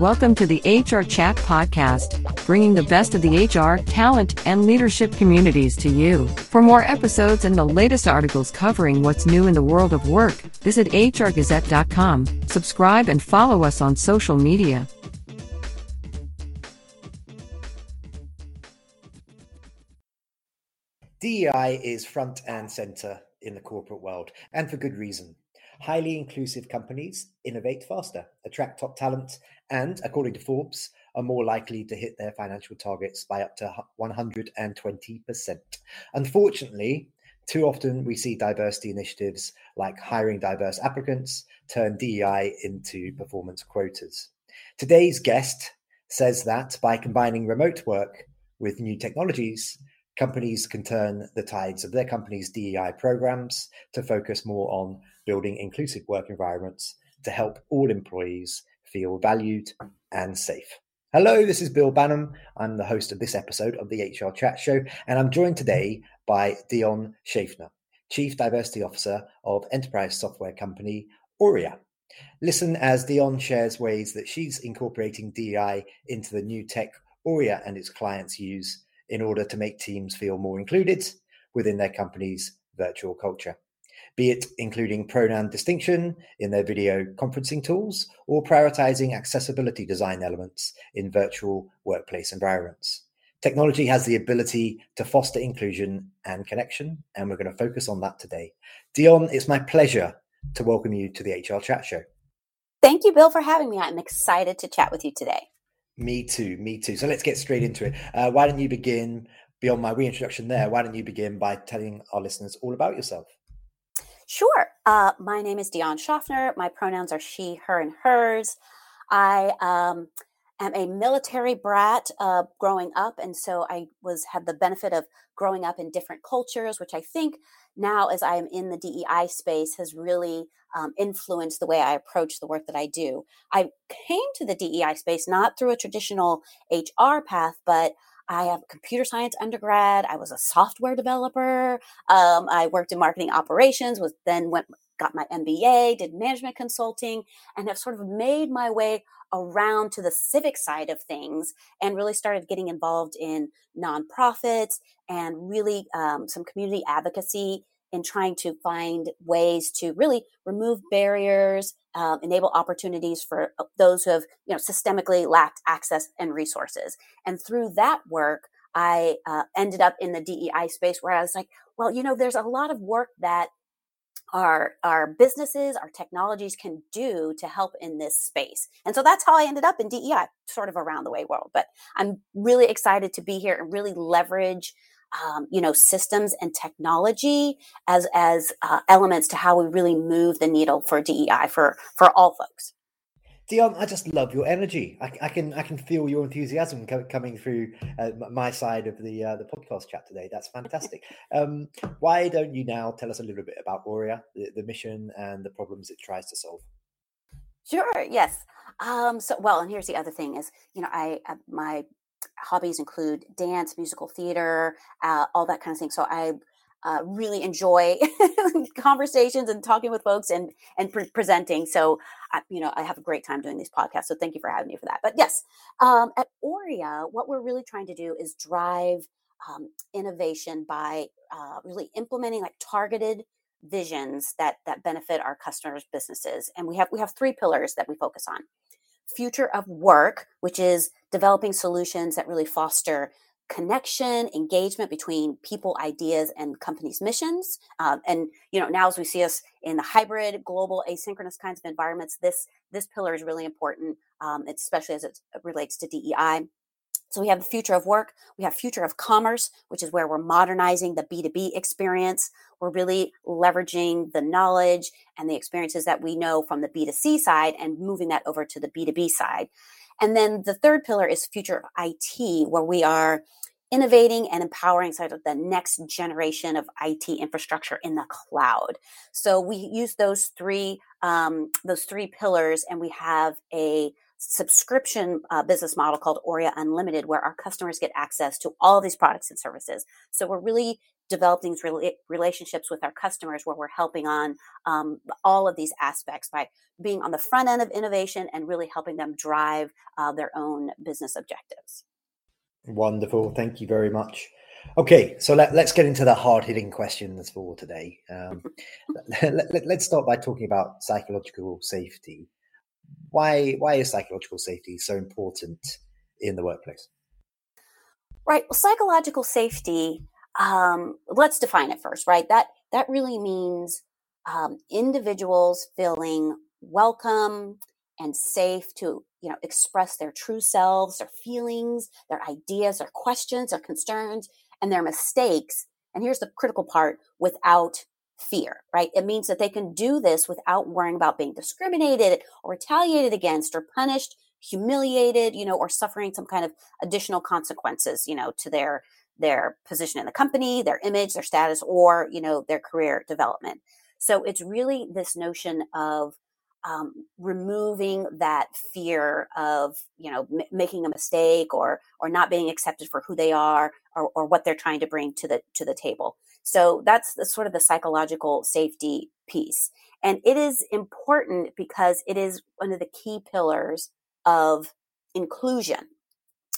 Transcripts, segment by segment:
Welcome to the HR Chat Podcast, bringing the best of the HR, talent, and leadership communities to you. For more episodes and the latest articles covering what's new in the world of work, visit hrgazette.com, subscribe, and follow us on social media. DEI is front and center in the corporate world, and for good reason. Highly inclusive companies innovate faster, attract top talent, and, according to Forbes, are more likely to hit their financial targets by up to 120%. Unfortunately, too often we see diversity initiatives like hiring diverse applicants turn DEI into performance quotas. Today's guest says that by combining remote work with new technologies, companies can turn the tides of their company's DEI programs to focus more on building inclusive work environments to help all employees feel valued and safe. Hello, this is Bill Banham. I'm the host of this episode of the HR Chat Show, and I'm joined today by Dionn Schaffner, Chief Diversity Officer of enterprise software company Aurea. Listen as Dionn shares ways that she's incorporating DEI into the new tech Aurea and its clients use in order to make teams feel more included within their company's virtual culture be it including pronoun distinction in their video conferencing tools or prioritizing accessibility design elements in virtual workplace environments. Technology has the ability to foster inclusion and connection, and we're going to focus on that today. Dionn, it's my pleasure to welcome you to the HR Chat Show. Thank you, Bill, for having me. I'm excited to chat with you today. Me too, me too. So let's get straight into it. Uh, why don't you begin, beyond my reintroduction there, why don't you begin by telling our listeners all about yourself? Sure. Uh, my name is Dionn Schaffner. My pronouns are she, her, and hers. I um, am a military brat uh, growing up, and so I was had the benefit of growing up in different cultures, which I think now, as I am in the DEI space, has really um, influenced the way I approach the work that I do. I came to the DEI space not through a traditional HR path, but I have a computer science undergrad. I was a software developer. Um, I worked in marketing operations. Was then went got my MBA, did management consulting, and have sort of made my way around to the civic side of things, and really started getting involved in nonprofits and really um, some community advocacy in trying to find ways to really remove barriers, uh, enable opportunities for uh, those who have, you know, systemically lacked access and resources. And through that work, I uh, ended up in the DEI space where I was like, well, you know, there's a lot of work that our our businesses, our technologies can do to help in this space. And so that's how I ended up in DEI, sort of around the way world. But I'm really excited to be here and really leverage um, you know systems and technology as as uh, elements to how we really move the needle for DEI for for all folks. Dionn, I just love your energy. I, I can I can feel your enthusiasm co- coming through uh, my side of the uh, the podcast chat today. That's fantastic. um, why don't you now tell us a little bit about Aurea, the, the mission, and the problems it tries to solve? Sure. Yes. Um, so, well, and here's the other thing: is you know, I uh, my hobbies include dance, musical theater, uh, all that kind of thing. So I uh, really enjoy conversations and talking with folks and and pre- presenting. So I, you know I have a great time doing these podcasts. So thank you for having me for that. But yes, um, at Aurea, what we're really trying to do is drive um, innovation by uh, really implementing like targeted visions that that benefit our customers' businesses. And we have we have three pillars that we focus on future of work, which is developing solutions that really foster connection engagement between people ideas and companies missions. Um, and you know now as we see us in the hybrid global asynchronous kinds of environments this this pillar is really important um, especially as it relates to dei so we have the future of work, we have future of commerce, which is where we're modernizing the B2B experience. We're really leveraging the knowledge and the experiences that we know from the B2C side and moving that over to the B2B side. And then the third pillar is future of IT, where we are innovating and empowering sort of the next generation of IT infrastructure in the cloud. So we use those three um, those three pillars, and we have a subscription uh, business model called Aurea Unlimited, where our customers get access to all these products and services. So we're really developing these rela- relationships with our customers where we're helping on um, all of these aspects by being on the front end of innovation and really helping them drive uh, their own business objectives. Wonderful. Thank you very much. Okay, so let, us get into the hard hitting questions for today. Um, let, us start by talking about psychological safety. Why, why is psychological safety so important in the workplace? Right. Well, psychological safety, um, let's define it first, right? That, that really means um, individuals feeling welcome and safe to you know express their true selves their feelings their ideas their questions their concerns and their mistakes. And here's the critical part without fear right? It means that they can do this without worrying about being discriminated or retaliated against or punished humiliated you know or suffering some kind of additional consequences you know to their their position in the company their image their status or you know their career development. So it's really this notion of um, removing that fear of you know m- making a mistake or or not being accepted for who they are or, or what they're trying to bring to the to the table. So that's the sort of the psychological safety piece. And it is important because it is one of the key pillars of inclusion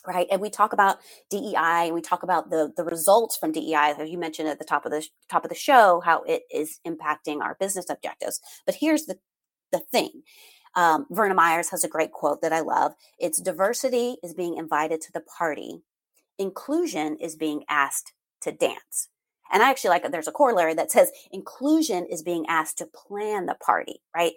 right? And we talk about dei and we talk about the the results from dei as you mentioned at the top of the top of the show how it is impacting our business objectives. But here's the the thing. Um, Verna Myers has a great quote that I love. It's diversity is being invited to the party, inclusion is being asked to dance. And I actually like it. There's a corollary that says inclusion is being asked to plan the party, right?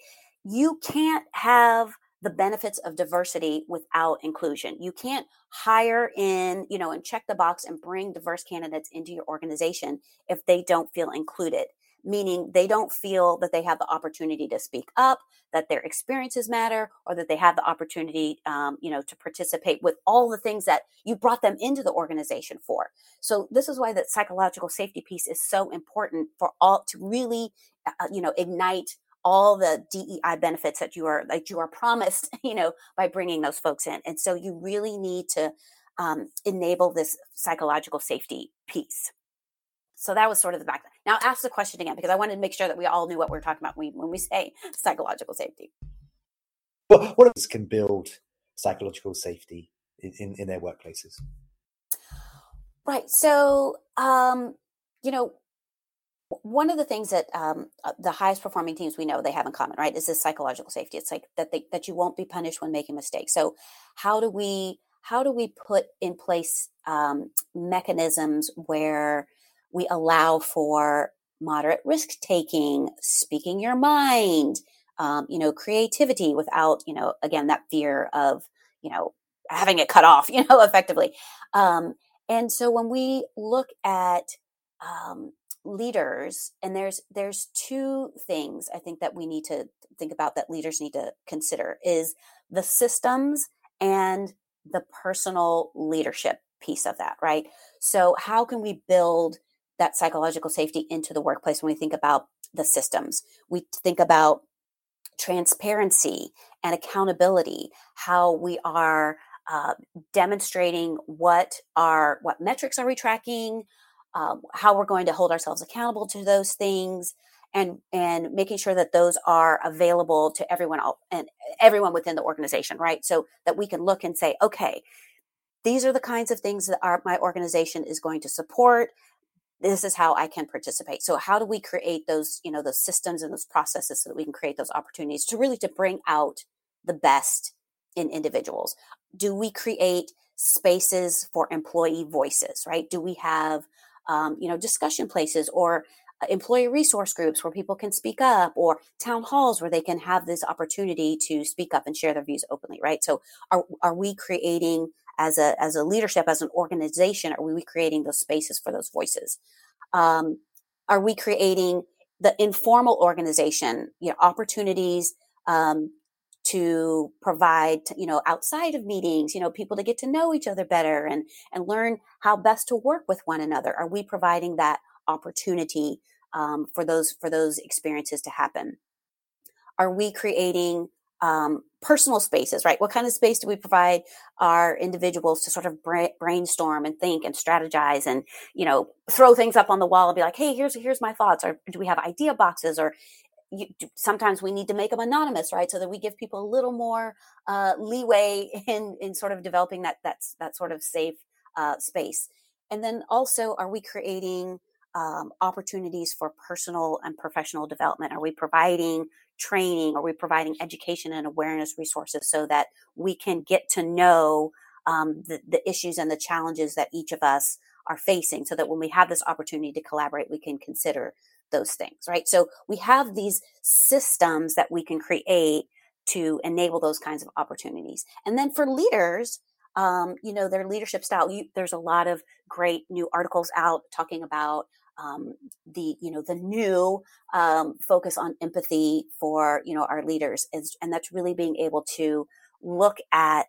You can't have the benefits of diversity without inclusion. You can't hire in, you know, and check the box and bring diverse candidates into your organization if they don't feel included meaning they don't feel that they have the opportunity to speak up, that their experiences matter, or that they have the opportunity, um, you know, to participate with all the things that you brought them into the organization for. So this is why that psychological safety piece is so important for all to really, uh, uh you know, ignite all the DEI benefits that you are like you are promised, you know, by bringing those folks in. And so you really need to um, enable this psychological safety piece. So that was sort of the background. Now ask the question again because I wanted to make sure that we all knew what we are talking about when we, when we say psychological safety. Well, what else can build psychological safety in, in, in their workplaces? Right. So, um, you know, one of the things that um, uh, the highest performing teams we know they have in common, right, is this psychological safety. It's like that they, that you won't be punished when making mistakes. So, how do we how do we put in place um, mechanisms where we allow for moderate risk taking, speaking your mind, um, you know, creativity without, you know, again, that fear of, you know, having it cut off, you know, effectively. Um, and so when we look at um, leaders, and there's there's two things I think that we need to think about that leaders need to consider is the systems and the personal leadership piece of that, right? So how can we build that psychological safety into the workplace when we think about the systems. We think about transparency and accountability, how we are uh, demonstrating what are what metrics are we tracking, um, how we're going to hold ourselves accountable to those things, and and making sure that those are available to everyone all, and everyone within the organization, right? So that we can look and say, okay, these are the kinds of things that our, my organization is going to support this is how I can participate. So how do we create those, you know, those systems and those processes so that we can create those opportunities to really to bring out the best in individuals? Do we create spaces for employee voices, right? Do we have, um, you know, discussion places or uh, employee resource groups where people can speak up or town halls where they can have this opportunity to speak up and share their views openly, right? So are, are we creating as a as a leadership as an organization are we creating those spaces for those voices? Um, are we creating the informal organization you know opportunities um, to provide you know outside of meetings you know people to get to know each other better and and learn how best to work with one another? Are we providing that opportunity um, for those for those experiences to happen? Are we creating um, personal spaces right what kind of space do we provide our individuals to sort of brainstorm and think and strategize and you know throw things up on the wall and be like hey here's here's my thoughts or do we have idea boxes or you, sometimes we need to make them anonymous, right? So that we give people a little more uh, leeway in in sort of developing that that's that sort of safe uh, space. And then also, are we creating um, opportunities for personal and professional development? Are we providing training? Are we providing education and awareness resources so that we can get to know um, the, the issues and the challenges that each of us are facing so that when we have this opportunity to collaborate, we can consider those things, right? So we have these systems that we can create to enable those kinds of opportunities. And then for leaders, um, you know, their leadership style, you, there's a lot of great new articles out talking about um, the, you know, the new um, focus on empathy for, you know, our leaders. Is, and that's really being able to look at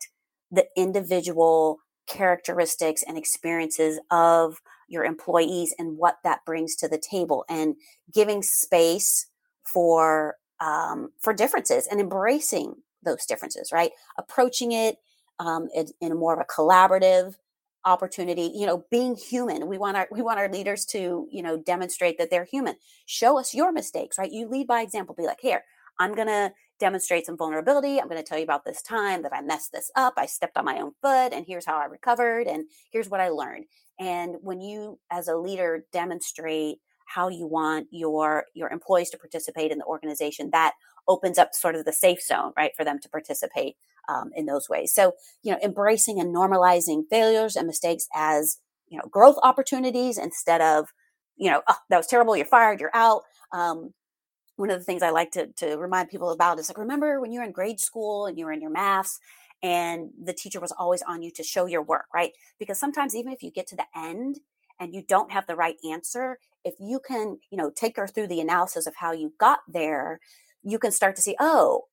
the individual characteristics and experiences of your employees and what that brings to the table and giving space for um, for differences and embracing those differences right approaching it um, in, in more of a collaborative opportunity you know being human we want our we want our leaders to you know demonstrate that they're human show us your mistakes right you lead by example be like here i'm gonna demonstrate some vulnerability. I'm going to tell you about this time that I messed this up. I stepped on my own foot, and here's how I recovered, and here's what I learned. And when you, as a leader, demonstrate how you want your your employees to participate in the organization, that opens up sort of the safe zone, right, for them to participate um, in those ways. So, you know, embracing and normalizing failures and mistakes as you know growth opportunities instead of you know oh, that was terrible you're fired you're out um, one of the things I like to, to remind people about is like, remember when you were in grade school and you were in your maths and the teacher was always on you to show your work, right? Because sometimes even if you get to the end and you don't have the right answer, if you can, you know, take her through the analysis of how you got there, you can start to see, oh,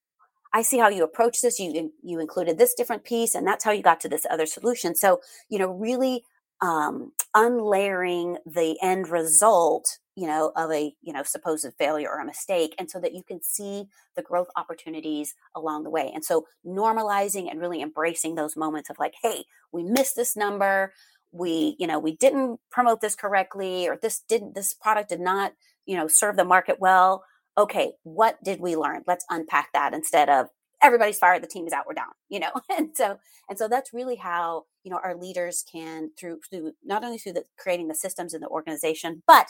I see how you approach this. You you included this different piece, and that's how you got to this other solution. So, you know, really um, unlayering the end result you know of a you know supposed failure or a mistake and so that you can see the growth opportunities along the way and so normalizing and really embracing those moments of like hey we missed this number we you know we didn't promote this correctly or this didn't this product did not you know serve the market well okay what did we learn? Let's unpack that instead of everybody's fired the team is out we're down you know? And so and so that's really how you know our leaders can through through not only through the creating the systems in the organization but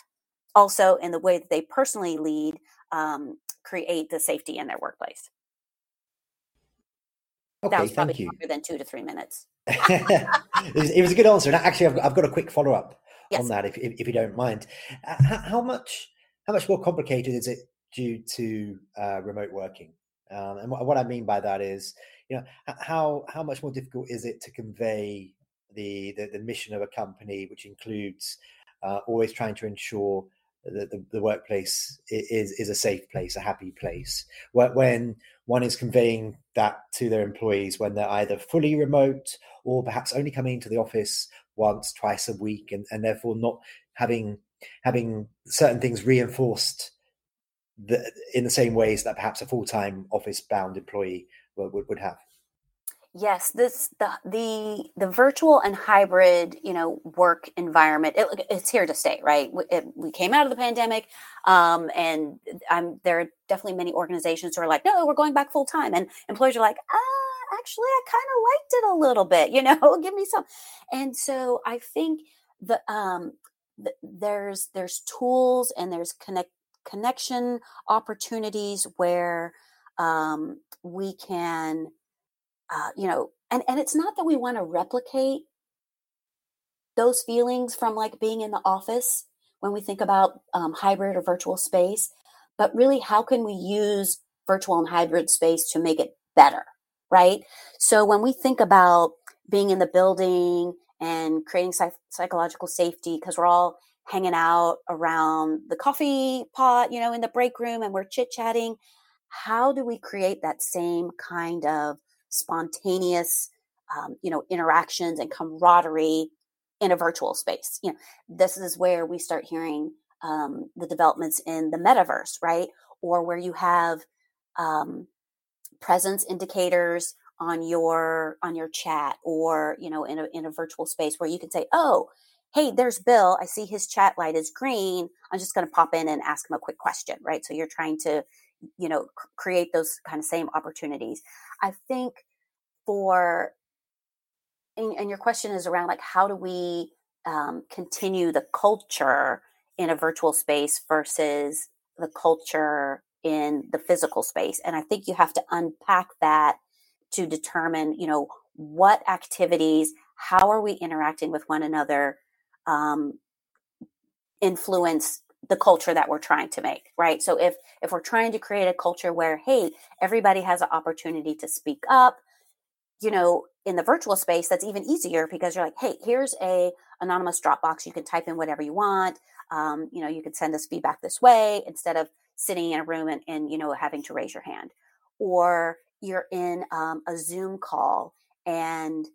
also in the way that they personally lead um, create the safety in their workplace. Okay, that was probably thank you. longer than two to three minutes. It, was, it, was, a good answer and actually i've, I've got a quick follow-up yes. on that if, if, if, you don't mind. How, how, much how much more complicated is it due to uh, remote working um, and what, what, I mean by that is, you know, how how much more difficult is it to convey the the, the mission of a company, which includes uh, always trying to ensure that the, the, workplace is is a safe place, a happy place. When one is conveying that to their employees when they're either fully remote or perhaps only coming into the office once, twice a week, and, and therefore not having having certain things reinforced the, in the same ways that perhaps a full-time office-bound employee would, would have. Yes this the the the virtual and hybrid you know work environment it, it's here to stay right? It, we came out of the pandemic um, and i'm there are definitely many organizations who are like no we're going back full time and employers are like ah actually i kind of liked it a little bit you know give me some and so i think the um the, there's there's tools and there's connect connection opportunities where um, we can, uh, you know, and, and it's not that we want to replicate those feelings from like being in the office when we think about um, hybrid or virtual space, but really how can we use virtual and hybrid space to make it better, right? So when we think about being in the building and creating psych- psychological safety, because we're all hanging out around the coffee pot, you know, in the break room and we're chit chatting. how do we create that same kind of spontaneous um, you know interactions and camaraderie in a virtual space you know this is where we start hearing um, the developments in the metaverse right or where you have um, presence indicators on your on your chat or you know in a in a virtual space where you can say oh hey there's bill. I see his chat light is green. I'm just going to pop in and ask him a quick question right? So you're trying to you know create those kind of same opportunities. I think for and, and your question is around like how do we um, continue the culture in a virtual space versus the culture in the physical space? And i think you have to unpack that to determine you know what activities how are we interacting with one another um, influence the culture that we're trying to make right? So if if we're trying to create a culture where hey everybody has an opportunity to speak up you know in the virtual space that's even easier because you're like hey here's a anonymous dropbox. You can type in whatever you want. Um, you know you can send us feedback this way instead of sitting in a room and, and you know having to raise your hand. Or you're in um, a zoom call and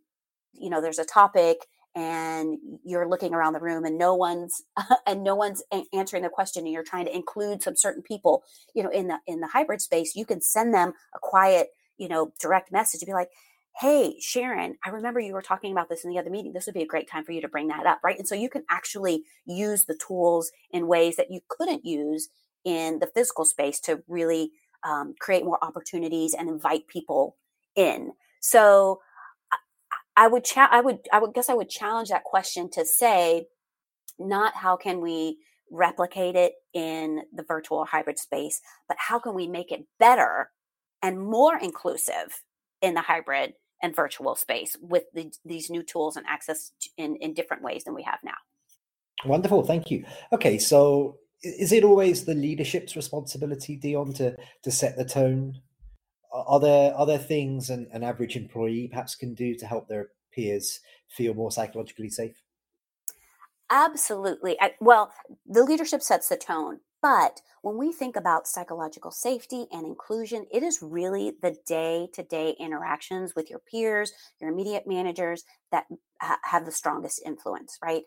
you know there's a topic and you're looking around the room and no one's and no one's answering the question and you're trying to include some certain people you know in the in the hybrid space you can send them a quiet you know direct message to be like hey sharon i remember you were talking about this in the other meeting. This would be a great time for you to bring that up right? And so you can actually use the tools in ways that you couldn't use in the physical space to really um, create more opportunities and invite people in. So I would cha- I would I would guess I would challenge that question to say not how can we replicate it in the virtual or hybrid space, but how can we make it better and more inclusive in the hybrid and virtual space with the, these new tools and access in, in different ways than we have now. Wonderful, thank you. Okay, so is it always the leadership's responsibility, Dionn, to to set the tone are there are there things an, an average employee perhaps can do to help their peers feel more psychologically safe? Absolutely. I, well, the leadership sets the tone, but when we think about psychological safety and inclusion, it is really the day to day interactions with your peers, your immediate managers that ha- have the strongest influence, right?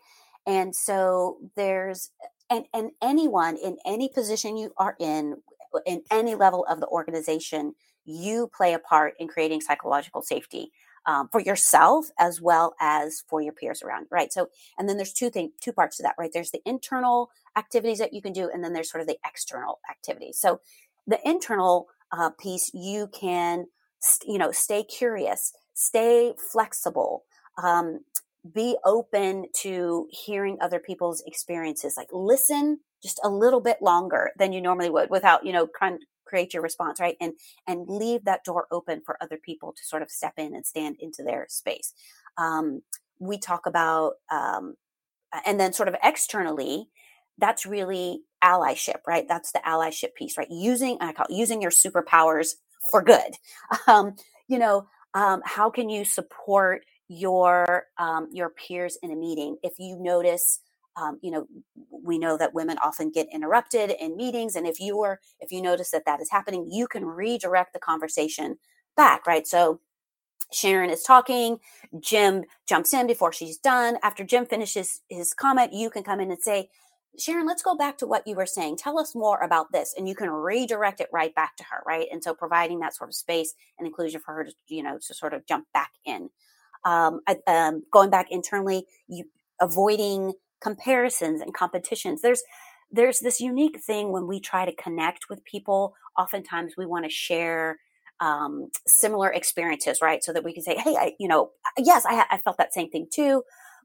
And so there's, and, and anyone in any position you are in, in any level of the organization, you play a part in creating psychological safety um, for yourself as well as for your peers around right? So and then there's two things two parts to that right? There's the internal activities that you can do and then there's sort of the external activities. So the internal uh, piece you can you know stay curious stay flexible um, be open to hearing other people's experiences like listen just a little bit longer than you normally would without you know kind create your response right and and leave that door open for other people to sort of step in and stand into their space. Um, we talk about um, and then sort of externally that's really allyship right? That's the allyship piece right? Using i call using your superpowers for good. Um, you know um, how can you support your um, your peers in a meeting if you notice um, you know we know that women often get interrupted in meetings and if you are if you notice that that is happening you can redirect the conversation back right? So sharon is talking jim jumps in before she's done. After jim finishes his comment you can come in and say sharon let's go back to what you were saying. Tell us more about this and you can redirect it right back to her right? And so providing that sort of space and inclusion for her to you know to sort of jump back in. Um, um, going back internally you avoiding comparisons and competitions. There's there's this unique thing when we try to connect with people oftentimes we want to share um, similar experiences right? So that we can say hey I, you know yes I, I felt that same thing too.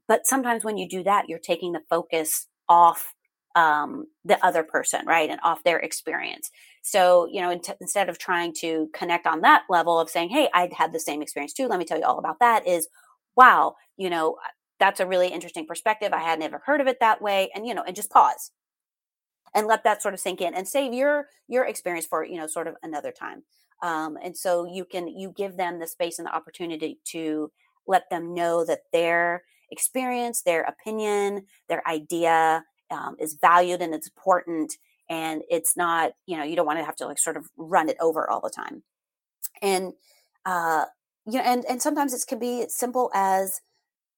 But sometimes when you do that you're taking the focus off um, the other person right? And off their experience. So you know in t- instead of trying to connect on that level of saying hey i had the same experience too. Let me tell you all about that is wow you know that's a really interesting perspective. I had never heard of it that way. And, you know, and just pause and let that sort of sink in and save your, your experience for, you know, sort of another time. Um, and so you can, you give them the space and the opportunity to let them know that their experience, their opinion, their idea um, is valued and it's important and it's not you know you don't want to have to like sort of run it over all the time and uh you know and and sometimes it can be as simple as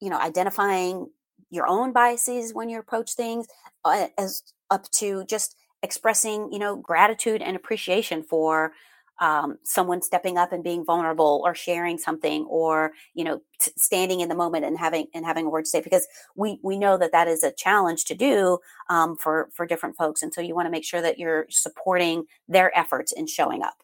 you know identifying your own biases when you approach things uh, as up to just expressing you know gratitude and appreciation for um, someone stepping up and being vulnerable or sharing something or you know t- standing in the moment and having and having a word to say because we we know that that is a challenge to do um, for for different folks and so you want to make sure that you're supporting their efforts in showing up.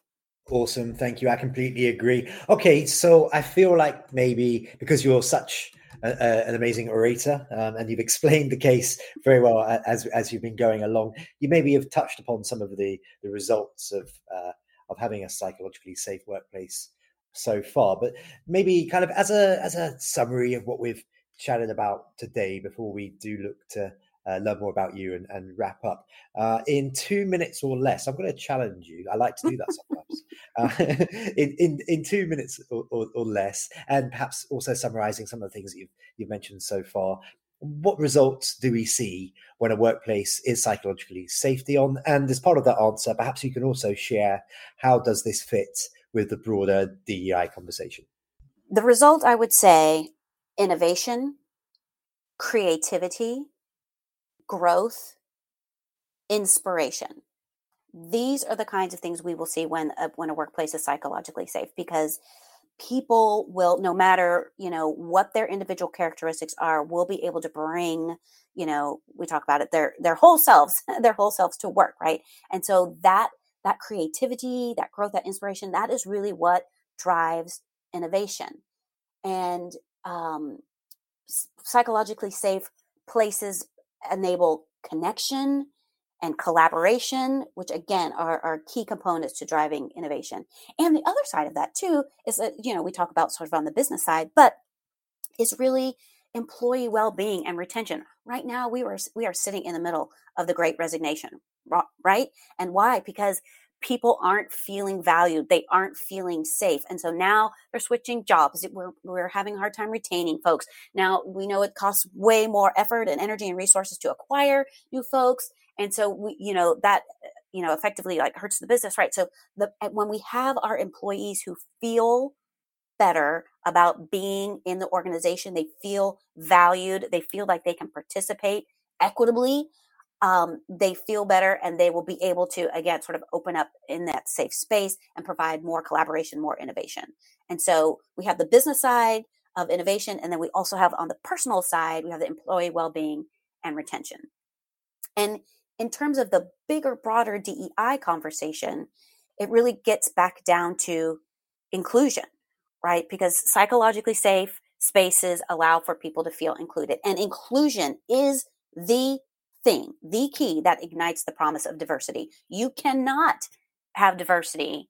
Awesome thank you i completely agree. Okay so i feel like maybe because you're such a, an amazing orator, um, and you've explained the case very well as as you've been going along. You maybe have touched upon some of the the results of uh, of having a psychologically safe workplace so far, but maybe kind of as a as a summary of what we've chatted about today before we do look to uh, learn more about you and, and wrap up uh, in two minutes or less. I'm going to challenge you. I like to do that sometimes. uh, in, in in two minutes or, or, or, less, and perhaps also summarising some of the things that you've you've mentioned so far. What results do we see when a workplace is psychologically safety on? And as part of that answer, perhaps you can also share how does this fit with the broader DEI conversation. The result, I would say, innovation, creativity, growth, inspiration. These are the kinds of things we will see when a, when a workplace is psychologically safe because people will no matter you know what their individual characteristics are will be able to bring you know we talk about it their their whole selves their whole selves to work right and so that that creativity that growth that inspiration that is really what drives innovation and um, psychologically safe places enable connection and collaboration, which again are, are key components to driving innovation. And the other side of that too is that, you know, we talk about sort of on the business side, but is really employee well-being and retention. Right now we were we are sitting in the middle of the great resignation, right? And why? Because people aren't feeling valued they aren't feeling safe and so now they're switching jobs we're, we're having a hard time retaining folks. Now we know it costs way more effort and energy and resources to acquire new folks and so we you know that you know effectively like hurts the business right? So the when we have our employees who feel better about being in the organization they feel valued they feel like they can participate equitably um, they feel better and they will be able to again sort of open up in that safe space and provide more collaboration more innovation. And so we have the business side of innovation and then we also have on the personal side we have the employee well-being and retention. And in terms of the bigger broader dei conversation it really gets back down to inclusion right? Because psychologically safe spaces allow for people to feel included and inclusion is the thing, the key that ignites the promise of diversity. You cannot have diversity,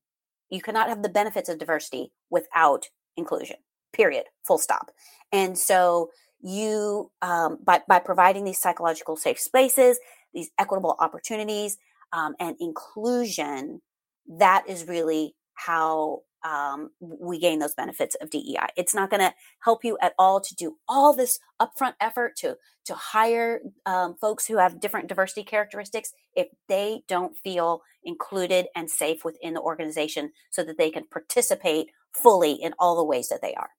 you cannot have the benefits of diversity without inclusion, period, full stop. And so, you, um, by, by providing these psychological safe spaces, these equitable opportunities, um, and inclusion, that is really how um, we gain those benefits of DEI. It's not going to help you at all to do all this upfront effort to to hire um, folks who have different diversity characteristics if they don't feel included and safe within the organization, so that they can participate fully in all the ways that they are.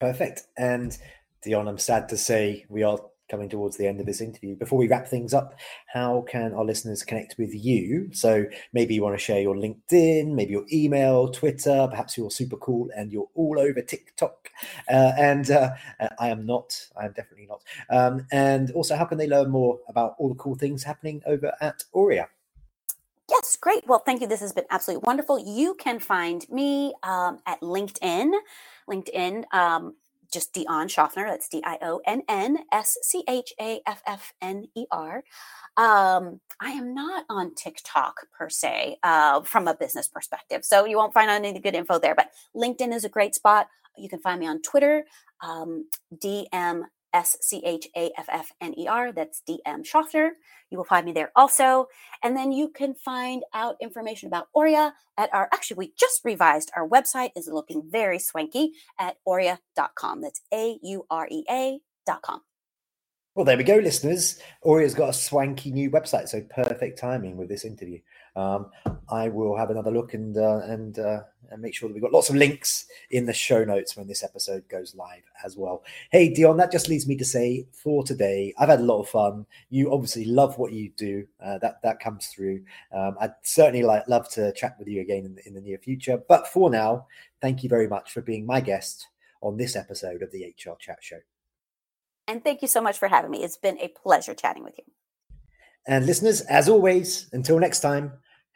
Perfect. And Dionn, I'm sad to say we are coming towards the end of this interview. Before we wrap things up, how can our listeners connect with you? So maybe you want to share your LinkedIn, maybe your email, Twitter, perhaps you're super cool and you're all over TikTok. Uh, and uh, I am not, I am definitely not. Um, and also, how can they learn more about all the cool things happening over at Aurea? Yes, great. Well, thank you. This has been absolutely wonderful. You can find me um, at LinkedIn. LinkedIn. Um, just Dionn Schaffner. That's D I O N N S C H A F F N E R. Um, I am not on TikTok per se uh, from a business perspective, so you won't find any good info there. But LinkedIn is a great spot. You can find me on Twitter, um, DM S C H A F F N E R. That's DM Schaffner. You will find me there also. And then you can find out information about Aurea at our, actually, we just revised our website, is looking very swanky at aurea.com. That's A U R E A.com. Well, there we go, listeners. Aurea's got a swanky new website, so perfect timing with this interview. Um, I will have another look and uh, and uh, and make sure that we've got lots of links in the show notes when this episode goes live as well. Hey, Dionn, that just leads me to say for today, I've had a lot of fun. You obviously love what you do. Uh, that that comes through. Um, I'd certainly like love to chat with you again in the, in the near future. But for now, thank you very much for being my guest on this episode of the HR Chat Show. And thank you so much for having me. It's been a pleasure chatting with you. And listeners, as always, until next time,